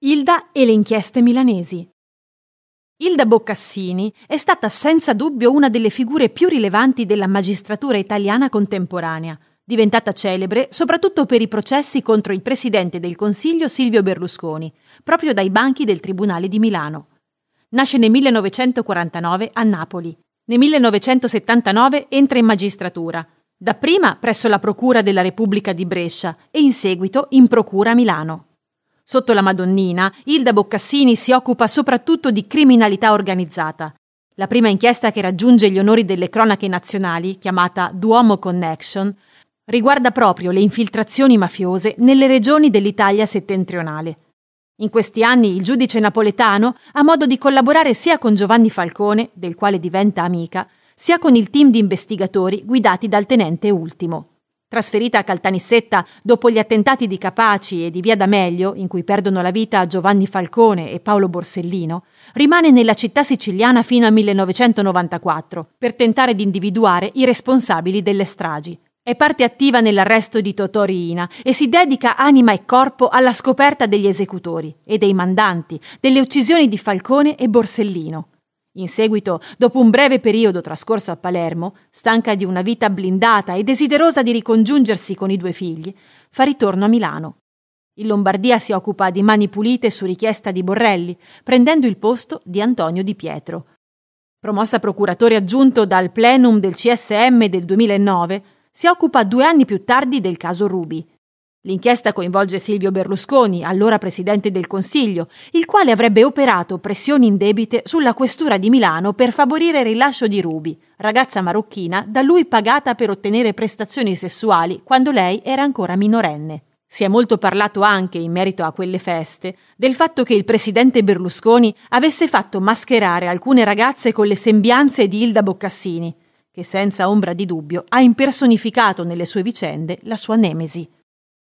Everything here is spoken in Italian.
Ilda e le inchieste milanesi. Ilda Boccassini è stata senza dubbio una delle figure più rilevanti della magistratura italiana contemporanea, diventata celebre soprattutto per i processi contro il presidente del Consiglio Silvio Berlusconi, proprio dai banchi del Tribunale di Milano. Nasce nel 1949 a Napoli. Nel 1979 entra in magistratura, dapprima presso la Procura della Repubblica di Brescia e in seguito in Procura Milano. Sotto la Madonnina, Ilda Boccassini si occupa soprattutto di criminalità organizzata. La prima inchiesta che raggiunge gli onori delle cronache nazionali, chiamata Duomo Connection, riguarda proprio le infiltrazioni mafiose nelle regioni dell'Italia settentrionale. In questi anni il giudice napoletano ha modo di collaborare sia con Giovanni Falcone, del quale diventa amica, sia con il team di investigatori guidati dal tenente Ultimo. Trasferita a Caltanissetta dopo gli attentati di Capaci e di Via D'Amelio, in cui perdono la vita Giovanni Falcone e Paolo Borsellino, rimane nella città siciliana fino al 1994 per tentare di individuare i responsabili delle stragi. È parte attiva nell'arresto di Totò Riina e si dedica anima e corpo alla scoperta degli esecutori e dei mandanti delle uccisioni di Falcone e Borsellino. In seguito, dopo un breve periodo trascorso a Palermo, stanca di una vita blindata e desiderosa di ricongiungersi con i due figli, fa ritorno a Milano. In Lombardia si occupa di mani pulite su richiesta di Borrelli, prendendo il posto di Antonio Di Pietro. Promossa procuratore aggiunto dal plenum del CSM del 2009, si occupa due anni più tardi del caso Rubi. L'inchiesta coinvolge Silvio Berlusconi, allora presidente del Consiglio, il quale avrebbe operato pressioni indebite sulla questura di Milano per favorire il rilascio di Rubi, ragazza marocchina da lui pagata per ottenere prestazioni sessuali quando lei era ancora minorenne. Si è molto parlato anche, in merito a quelle feste, del fatto che il presidente Berlusconi avesse fatto mascherare alcune ragazze con le sembianze di Ilda Boccassini, che senza ombra di dubbio ha impersonificato nelle sue vicende la sua nemesi.